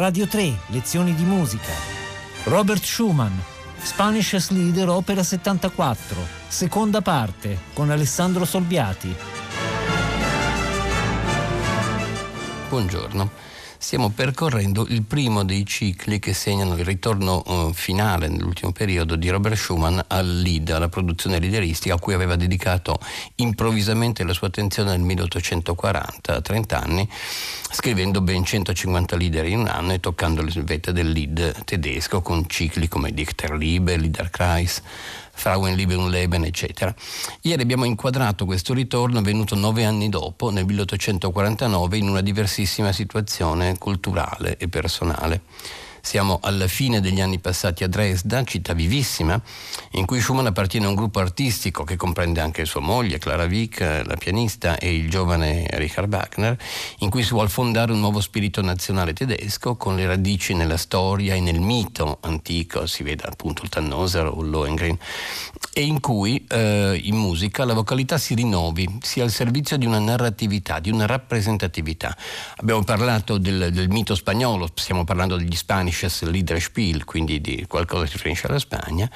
Radio 3, lezioni di musica. Robert Schumann, Spanish Leader Opera 74, seconda parte, con Alessandro Solbiati. Buongiorno stiamo percorrendo il primo dei cicli che segnano il ritorno uh, finale nell'ultimo periodo di Robert Schumann al lead, alla produzione lideristica a cui aveva dedicato improvvisamente la sua attenzione nel 1840, a 30 anni, scrivendo ben 150 leader in un anno e toccando le vette del lead tedesco con cicli come Dichterliebe, Liederkreis, Frauenleben, eccetera. Ieri abbiamo inquadrato questo ritorno avvenuto nove anni dopo, nel 1849, in una diversissima situazione culturale e personale. Siamo alla fine degli anni passati a Dresda, città vivissima, in cui Schumann appartiene a un gruppo artistico che comprende anche sua moglie, Clara Wieck, la pianista, e il giovane Richard Wagner, in cui si vuole fondare un nuovo spirito nazionale tedesco con le radici nella storia e nel mito antico, si vede appunto il Tannhäuser o il Lohengrin, e in cui eh, in musica la vocalità si rinnovi, sia al servizio di una narratività, di una rappresentatività. Abbiamo parlato del, del mito spagnolo, stiamo parlando degli Spanisches Liederspiel, quindi di qualcosa che si riferisce alla Spagna,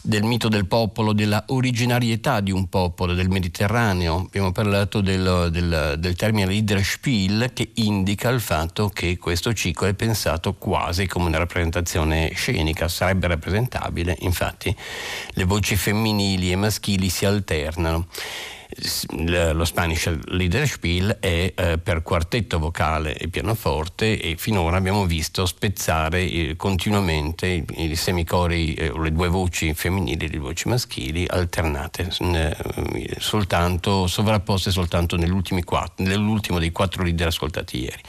del mito del popolo, della originarietà di un popolo, del Mediterraneo. Abbiamo parlato del, del, del termine Liederspiel che indica il fatto che questo ciclo è pensato quasi come una rappresentazione scenica, sarebbe rappresentabile, infatti le voci femminili e maschili si alternano. Lo Spanish Liederspiel è eh, per quartetto vocale e pianoforte e finora abbiamo visto spezzare eh, continuamente i, i semicori, eh, le due voci femminili e le voci maschili alternate, eh, soltanto, sovrapposte soltanto nell'ultimo dei quattro leader ascoltati ieri.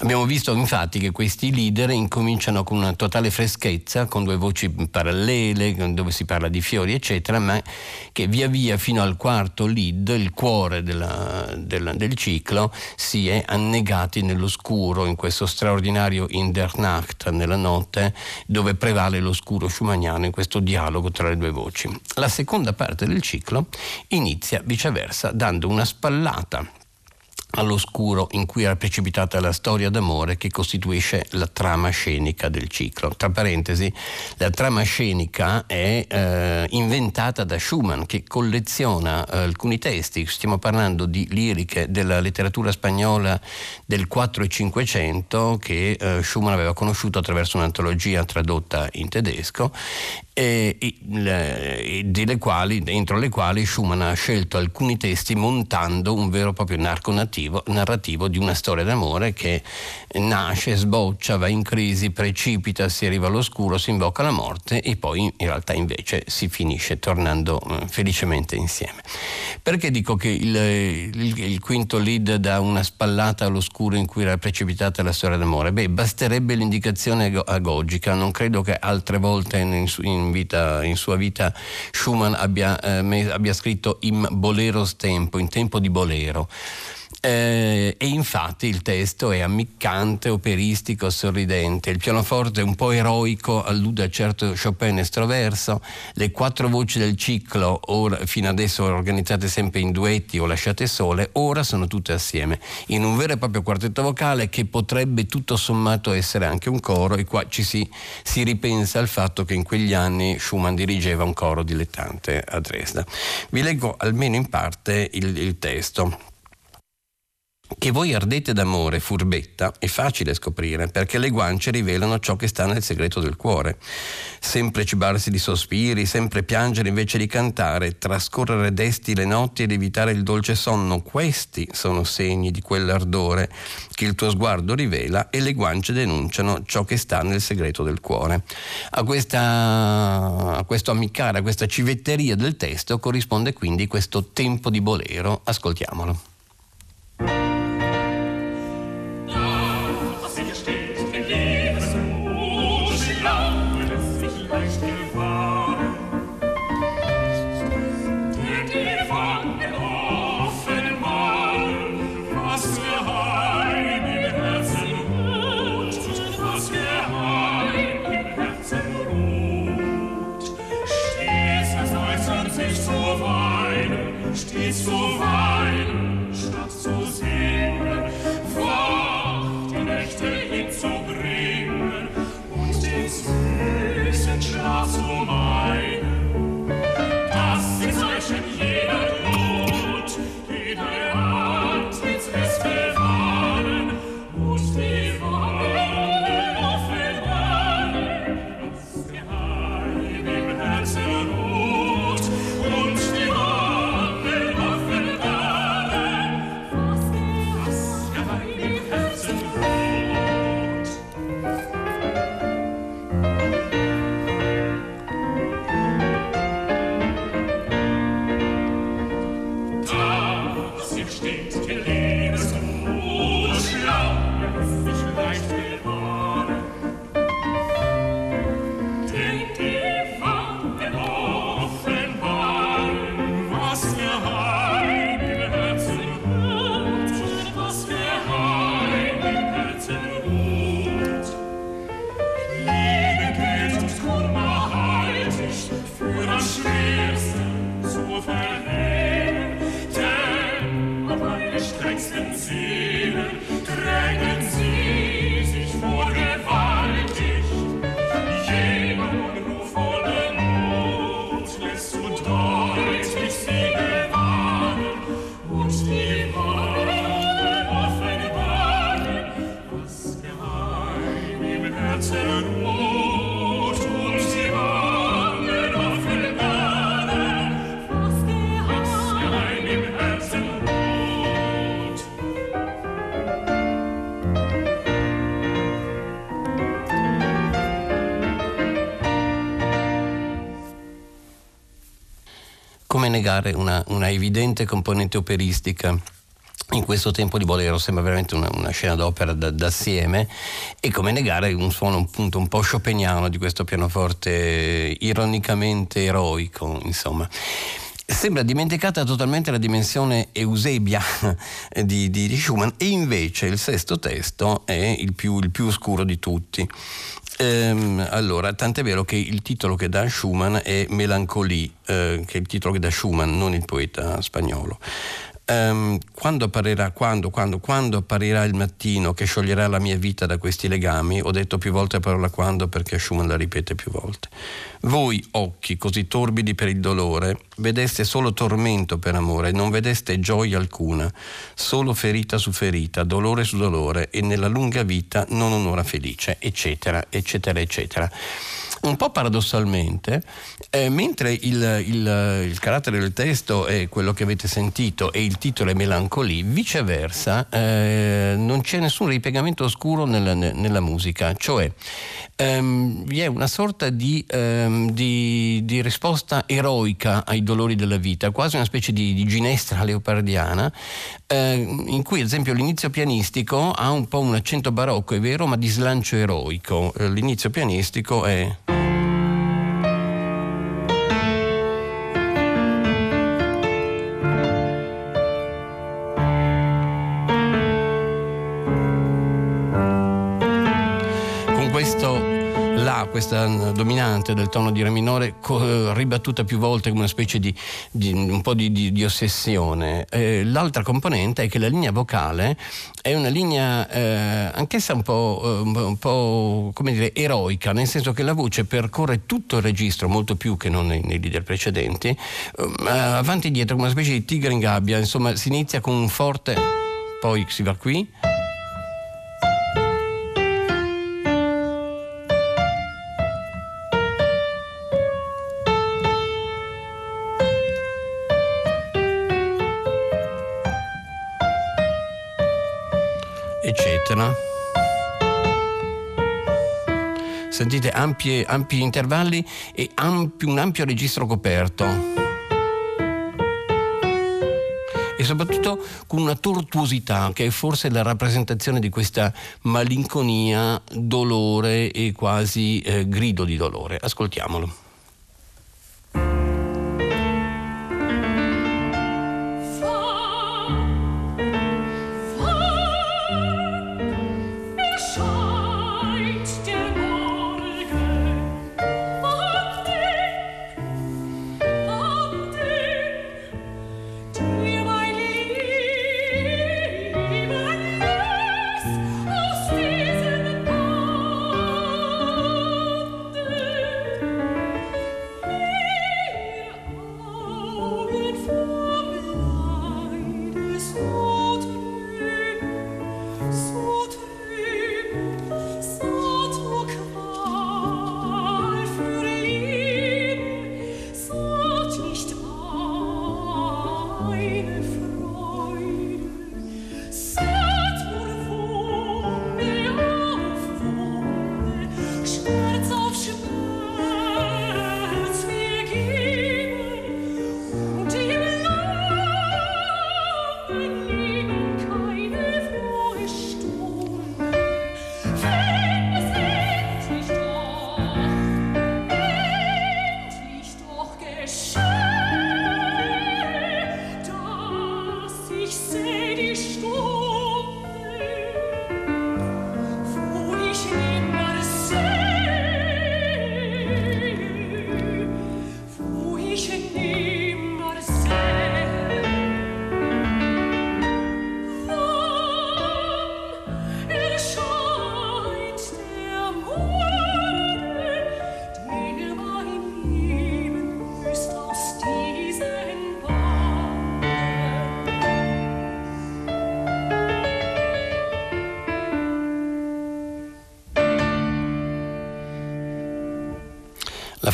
Abbiamo visto infatti che questi leader incominciano con una totale freschezza, con due voci parallele, dove si parla di fiori, eccetera, ma che via via fino al quarto lead, il cuore della, della, del ciclo, si è annegati nell'oscuro, in questo straordinario In der Nacht, nella notte, dove prevale l'oscuro schumanniano in questo dialogo tra le due voci. La seconda parte del ciclo inizia viceversa dando una spallata all'oscuro in cui era precipitata la storia d'amore che costituisce la trama scenica del ciclo. Tra parentesi, la trama scenica è eh, inventata da Schumann che colleziona eh, alcuni testi, stiamo parlando di liriche della letteratura spagnola del 4 e 500 che eh, Schumann aveva conosciuto attraverso un'antologia tradotta in tedesco e, e, quali, dentro le quali Schumann ha scelto alcuni testi montando un vero e proprio narco nativo, narrativo di una storia d'amore che nasce, sboccia, va in crisi, precipita, si arriva all'oscuro, si invoca la morte e poi in realtà invece si finisce tornando eh, felicemente insieme. Perché dico che il, il, il quinto lead dà una spallata all'oscuro in cui era precipitata la storia d'amore? Beh, basterebbe l'indicazione agogica, non credo che altre volte in in, vita, in sua vita Schumann abbia, eh, abbia scritto in boleros tempo, in tempo di bolero. Eh, e infatti il testo è ammiccante, operistico, sorridente. Il pianoforte è un po' eroico, allude a certo Chopin estroverso. Le quattro voci del ciclo, ora, fino adesso organizzate sempre in duetti o lasciate sole, ora sono tutte assieme, in un vero e proprio quartetto vocale che potrebbe tutto sommato essere anche un coro e qua ci si, si ripensa al fatto che in quegli anni Schumann dirigeva un coro dilettante a Dresda. Vi leggo almeno in parte il, il testo. Che voi ardete d'amore, furbetta, è facile scoprire, perché le guance rivelano ciò che sta nel segreto del cuore. Sempre cibarsi di sospiri, sempre piangere invece di cantare, trascorrere desti le notti ed evitare il dolce sonno, questi sono segni di quell'ardore che il tuo sguardo rivela e le guance denunciano ciò che sta nel segreto del cuore. A, questa, a questo ammiccare, a questa civetteria del testo corrisponde quindi questo tempo di bolero. Ascoltiamolo. Glaube lässt sich leicht gefahren. Die Wand will offenbaren, was geheim im Herzen ruht, was geheim im Herzen ruht. Stets es äußert sich zu weinen, stets zu weinen, negare una, una evidente componente operistica. In questo tempo di Bolero sembra veramente una, una scena d'opera da, d'assieme e come negare un suono appunto un po' chopiniano di questo pianoforte ironicamente eroico insomma. Sembra dimenticata totalmente la dimensione eusebia di, di, di Schumann. E invece il sesto testo è il più, il più oscuro di tutti Ehm, allora, tant'è vero che il titolo che dà Schumann è Melancolie, eh, che è il titolo che dà Schumann, non il poeta spagnolo. Um, quando, apparirà, quando, quando, quando apparirà il mattino che scioglierà la mia vita da questi legami, ho detto più volte la parola quando perché Schumann la ripete più volte. Voi, occhi così torbidi per il dolore, vedeste solo tormento per amore, non vedeste gioia alcuna, solo ferita su ferita, dolore su dolore e nella lunga vita non un'ora felice, eccetera, eccetera, eccetera un po' paradossalmente, eh, mentre il, il, il, carattere del testo è quello che avete sentito e il titolo è Melancolie, viceversa eh, non c'è nessun ripiegamento oscuro nella, nella musica, cioè ehm, vi è una sorta di, ehm, di, di, risposta eroica ai dolori della vita, quasi una specie di, di ginestra leopardiana, eh, in cui ad esempio l'inizio pianistico ha un po' un accento barocco, è vero, ma di slancio eroico. Eh, l'inizio pianistico è... questa dominante del tono di Re minore co- ribattuta più volte come una specie di, di un po' di, di, di ossessione. Eh, l'altra componente è che la linea vocale è una linea eh, anch'essa un po', eh, un po', come dire, eroica, nel senso che la voce percorre tutto il registro, molto più che non nei, nei leader precedenti, eh, avanti e dietro come una specie di tigre in gabbia, insomma si inizia con un forte, poi si va qui eccetera. Sentite ampie, ampi intervalli e ampi, un ampio registro coperto. E soprattutto con una tortuosità che è forse la rappresentazione di questa malinconia, dolore e quasi eh, grido di dolore. Ascoltiamolo.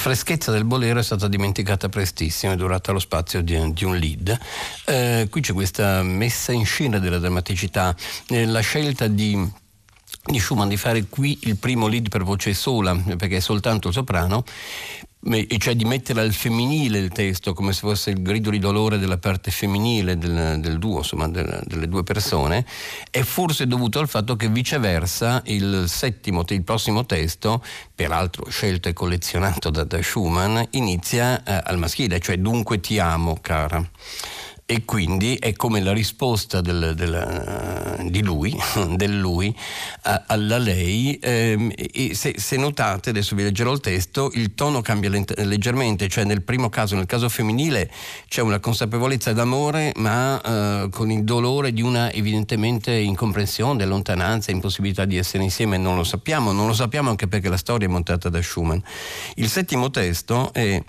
Freschezza del bolero è stata dimenticata prestissimo, è durata lo spazio di, di un lead. Eh, qui c'è questa messa in scena della drammaticità, eh, la scelta di di Schumann di fare qui il primo lead per voce sola, perché è soltanto il soprano, cioè di mettere al femminile il testo come se fosse il grido di dolore della parte femminile del, del duo, insomma del, delle due persone, è forse dovuto al fatto che viceversa il settimo, il prossimo testo, peraltro scelto e collezionato da, da Schumann, inizia eh, al maschile, cioè dunque ti amo cara e quindi è come la risposta del, del, di lui, del lui a, alla lei ehm, se, se, notate, adesso vi leggerò il testo, il tono cambia leggermente, cioè nel primo caso, nel caso femminile c'è una consapevolezza d'amore ma eh, con il dolore di una evidentemente incomprensione, lontananza, impossibilità di essere insieme, non lo sappiamo, non lo sappiamo anche perché la storia è montata da Schumann. Il settimo testo è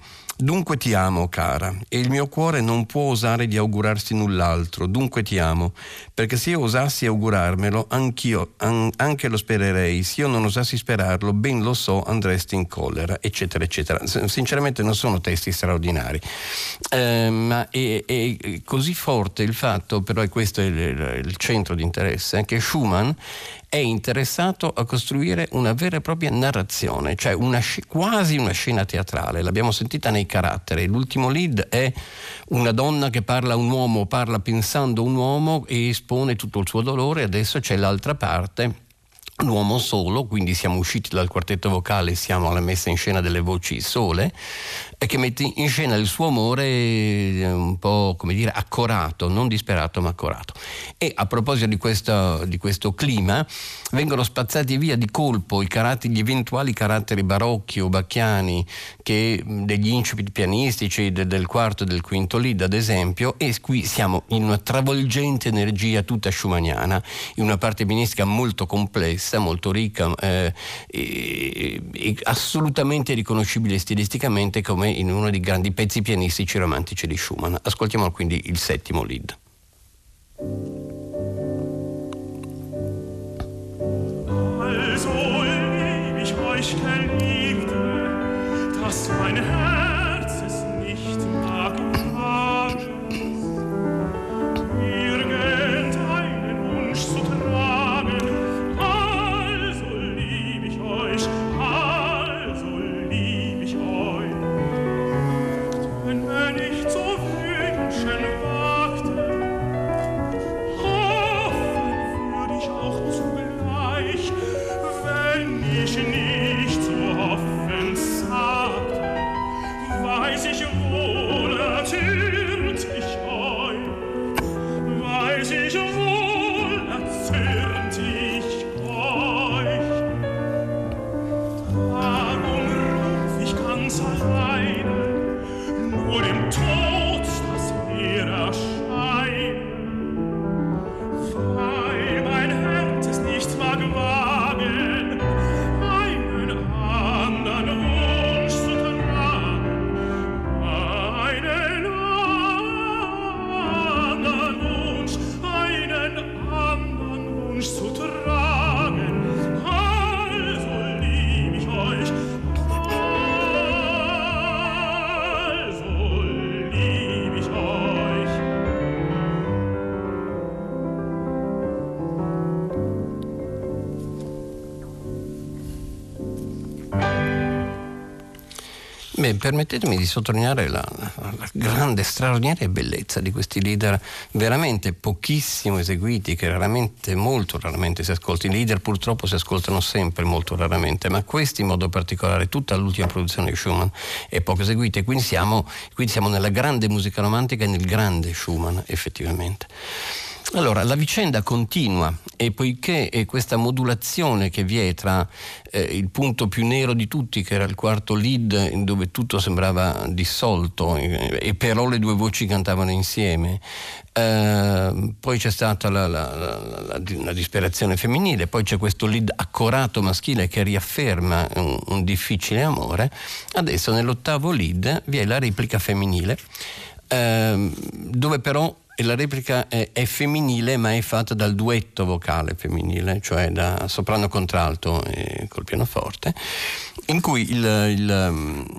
Dunque ti amo, cara, e il mio cuore non può osare di augurarsi null'altro, dunque ti amo, perché se io osassi augurarmelo, anch'io, an- anche lo spererei, se io non osassi sperarlo, ben lo so, andresti in collera, eccetera, eccetera. Sinceramente non sono testi straordinari, eh, ma è, è, così forte il fatto, però e questo è il, il centro di interesse, che Schumann è interessato a costruire una vera e propria narrazione, cioè una, quasi una scena teatrale. L'abbiamo sentita nei caratteri. L'ultimo lead è una donna che parla a un uomo, parla pensando a un uomo e espone tutto il suo dolore. Adesso c'è l'altra parte un uomo solo, quindi siamo usciti dal quartetto vocale, siamo alla messa in scena delle voci sole, e che mette in scena il suo amore eh, un po' come dire accorato, non disperato ma accorato. E a proposito di questo, di questo clima, vengono spazzati via di colpo gli eventuali caratteri barocchi o bacchiani che, degli incipit pianistici de, del quarto e del quinto lead, ad esempio, e qui siamo in una travolgente energia tutta schumanniana, in una parte pianistica molto complessa, molto ricca eh, e, e assolutamente riconoscibile stilisticamente come in uno dei grandi pezzi pianistici romantici di Schumann. Ascoltiamo quindi il settimo lead. Beh, permettetemi di sottolineare la, la, grande, straordinaria bellezza di questi leader veramente pochissimo eseguiti, che raramente, molto raramente si ascoltano. I leader purtroppo si ascoltano sempre molto raramente, ma questi in modo particolare, tutta l'ultima produzione di Schumann è poco eseguita e quindi siamo, quindi siamo nella grande musica romantica e nel grande Schumann effettivamente. Allora, la vicenda continua e poiché è questa modulazione che vi è tra eh, il punto più nero di tutti, che era il quarto lead, dove tutto sembrava dissolto, eh, e però le due voci cantavano insieme, eh, poi c'è stata la, la, la, la, disperazione femminile, poi c'è questo lead accorato maschile che riafferma un, un difficile amore, adesso nell'ottavo lead vi è la replica femminile. Uh, dove però e la replica è, è, femminile ma è fatta dal duetto vocale femminile, cioè da soprano contralto e col pianoforte in cui il, il,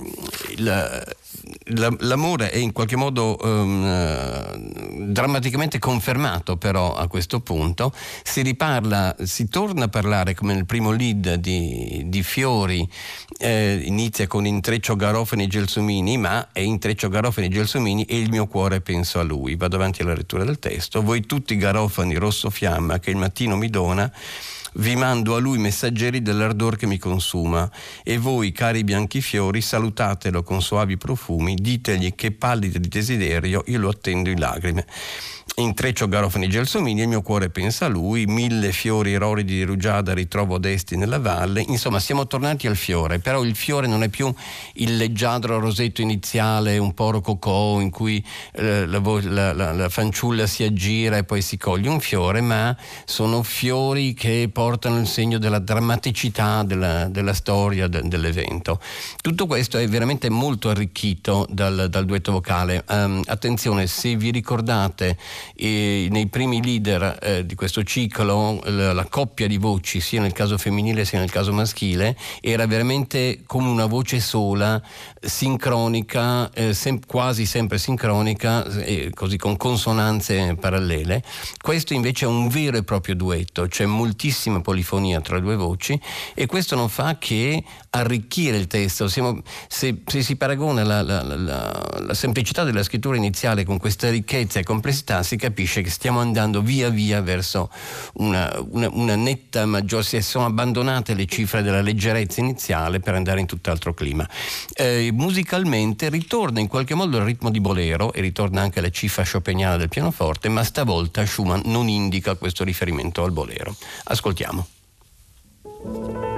il l'amore è in qualche modo um, drammaticamente confermato però a questo punto, si riparla, si torna a parlare come nel primo lead di, di Fiori, eh, inizia con intreccio garofani e gelsomini, ma è intreccio garofani e gelsomini e il mio cuore penso a lui. Vado avanti alla lettura del testo, voi tutti garofani rosso fiamma che il mattino mi dona, vi mando a lui messaggeri dell'ardor che mi consuma. E voi, cari bianchi fiori, salutatelo con soavi profumi, ditegli che pallido di desiderio io lo attendo in lacrime intreccio garofani gelsomini, il mio cuore pensa a lui, mille fiori roridi di rugiada ritrovo desti nella valle, insomma siamo tornati al fiore, però il fiore non è più il leggiadro rosetto iniziale, un po' rococò in cui eh, la, la, la, la, fanciulla si aggira e poi si coglie un fiore, ma sono fiori che portano il segno della drammaticità della, della storia de, dell'evento. Tutto questo è veramente molto arricchito dal, dal duetto vocale. Um, attenzione, se vi ricordate e nei primi leader eh, di questo ciclo la, la, coppia di voci sia nel caso femminile sia nel caso maschile era veramente come una voce sola sincronica eh, sem- quasi sempre sincronica eh, così con consonanze parallele questo invece è un vero e proprio duetto c'è moltissima polifonia tra due voci e questo non fa che arricchire il testo Siamo, se, se, si paragona la, la, la semplicità della scrittura iniziale con questa ricchezza e complessità si capisce che stiamo andando via via verso una, una, una netta maggiore, si sono abbandonate le cifre della leggerezza iniziale per andare in tutt'altro clima. Eh, musicalmente ritorna in qualche modo il ritmo di bolero e ritorna anche la cifra chopiniana del pianoforte, ma stavolta Schumann non indica questo riferimento al bolero. Ascoltiamo. Zu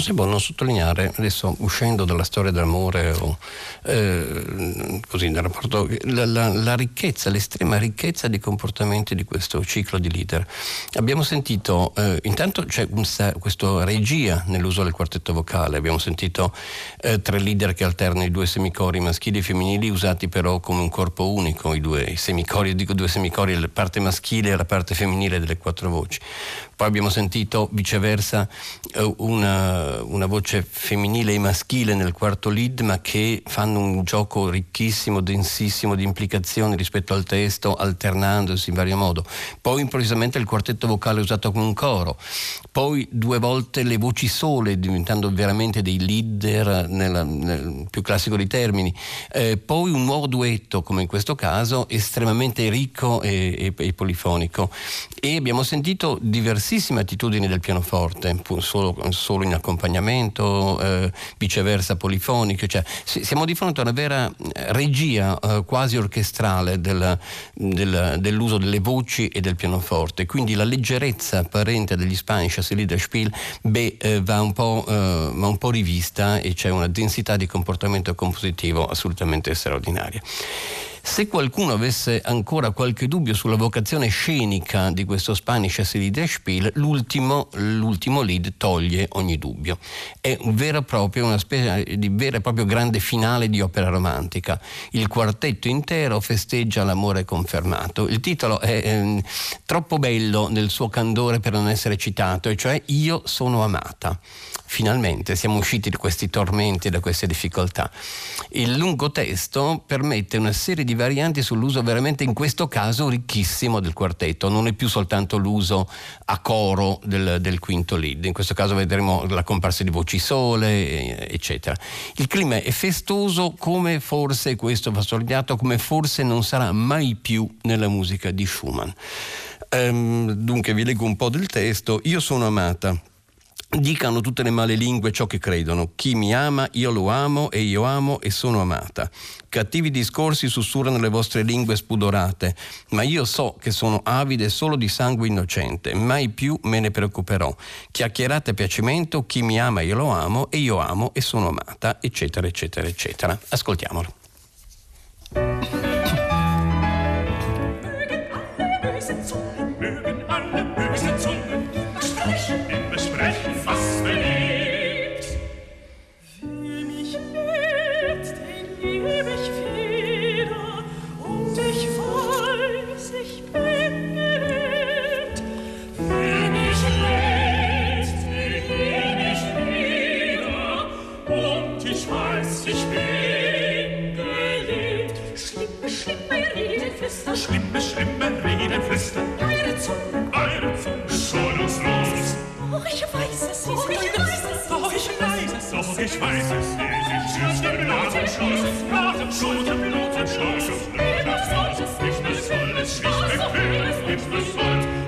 non si non sottolineare, adesso uscendo dalla storia dell'amore o eh, così nel rapporto, la, la, la, ricchezza, l'estrema ricchezza di comportamenti di questo ciclo di leader. Abbiamo sentito, eh, intanto c'è questa regia nell'uso del quartetto vocale, abbiamo sentito eh, tre leader che alternano i due semicori maschili e femminili usati però come un corpo unico, i due i semicori, dico due semicori, la parte maschile e la parte femminile delle quattro voci. Poi abbiamo sentito viceversa eh, una, una, voce femminile e maschile nel quarto lead, ma che fanno un gioco ricchissimo, densissimo di implicazioni rispetto al testo, alternandosi in vario modo. Poi improvvisamente il quartetto vocale usato come un coro. Poi due volte le voci sole, diventando veramente dei leader nella, nel più classico dei termini. Eh, poi un nuovo duetto, come in questo caso, estremamente ricco e, e, e polifonico. E abbiamo sentito diversi diversissime attitudini del pianoforte, solo, solo in accompagnamento, eh, viceversa polifoniche, cioè, siamo di fronte a una vera eh, regia eh, quasi orchestrale del, del, dell'uso delle voci e del pianoforte, quindi la leggerezza apparente degli Spanish a Liederspiel beh, eh, va, un eh, va un po' rivista e c'è una densità di comportamento compositivo assolutamente straordinaria. Se qualcuno avesse ancora qualche dubbio sulla vocazione scenica di questo Spanish Spiel, l'ultimo, l'ultimo lead toglie ogni dubbio. È un vero proprio, una specie di vero e proprio grande finale di opera romantica. Il quartetto intero festeggia l'amore confermato. Il titolo è eh, troppo bello nel suo candore per non essere citato, e cioè Io sono amata finalmente siamo usciti da questi tormenti da queste difficoltà. Il lungo testo permette una serie di varianti sull'uso veramente in questo caso ricchissimo del quartetto, non è più soltanto l'uso a coro del, del quinto lead, in questo caso vedremo la comparsa di voci sole, eccetera. Il clima è festoso come forse, questo va sottolineato, come forse non sarà mai più nella musica di Schumann. Um, dunque vi leggo un po' del testo. Io sono amata Dicano tutte le male lingue ciò che credono. Chi mi ama, io lo amo e io amo e sono amata. Cattivi discorsi sussurrano le vostre lingue spudorate, ma io so che sono avide solo di sangue innocente, mai più me ne preoccuperò. Chiacchierate a piacimento, chi mi ama io lo amo e io amo e sono amata, eccetera, eccetera, eccetera. Ascoltiamolo. Ich weiß es nicht. Ich schütze den Blut und Schloss, nach dem Blut und Blut und Schloss. Nicht mehr soll es, nicht mehr soll es, nicht mehr will nicht mehr soll,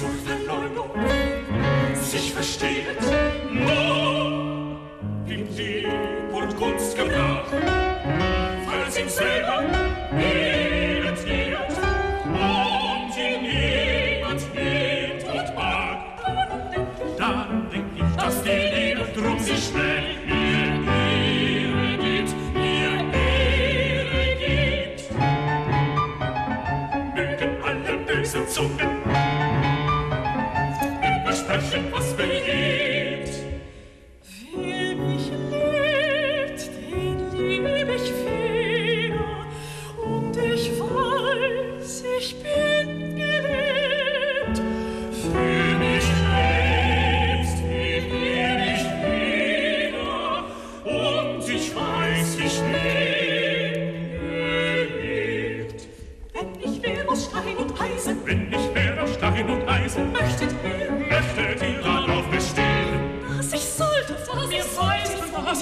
Suelta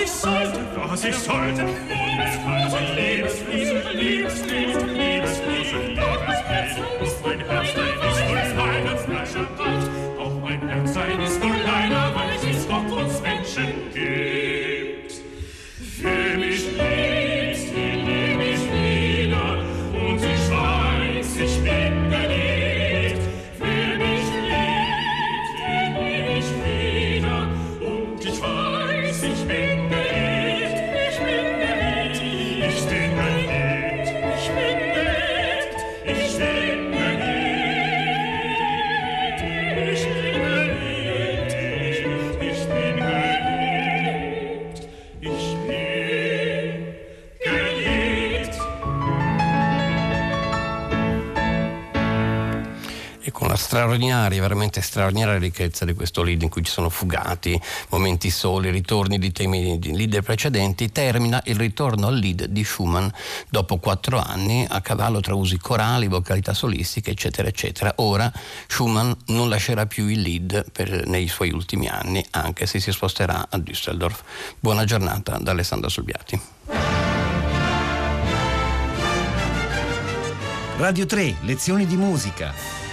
sollte, was ich sollte. Liebesfreude, Liebesfriede, Liebesfriede, Liebesfriede, Liebesfriede, E con la straordinaria, veramente straordinaria ricchezza di questo lead in cui ci sono fugati, momenti soli, ritorni di temi di leader precedenti, termina il ritorno al lead di Schumann dopo quattro anni a cavallo tra usi corali, vocalità solistiche, eccetera, eccetera. Ora Schumann non lascerà più il lead per- nei suoi ultimi anni, anche se si sposterà a Düsseldorf. Buona giornata da Alessandro Solbiati. Radio 3, lezioni di musica,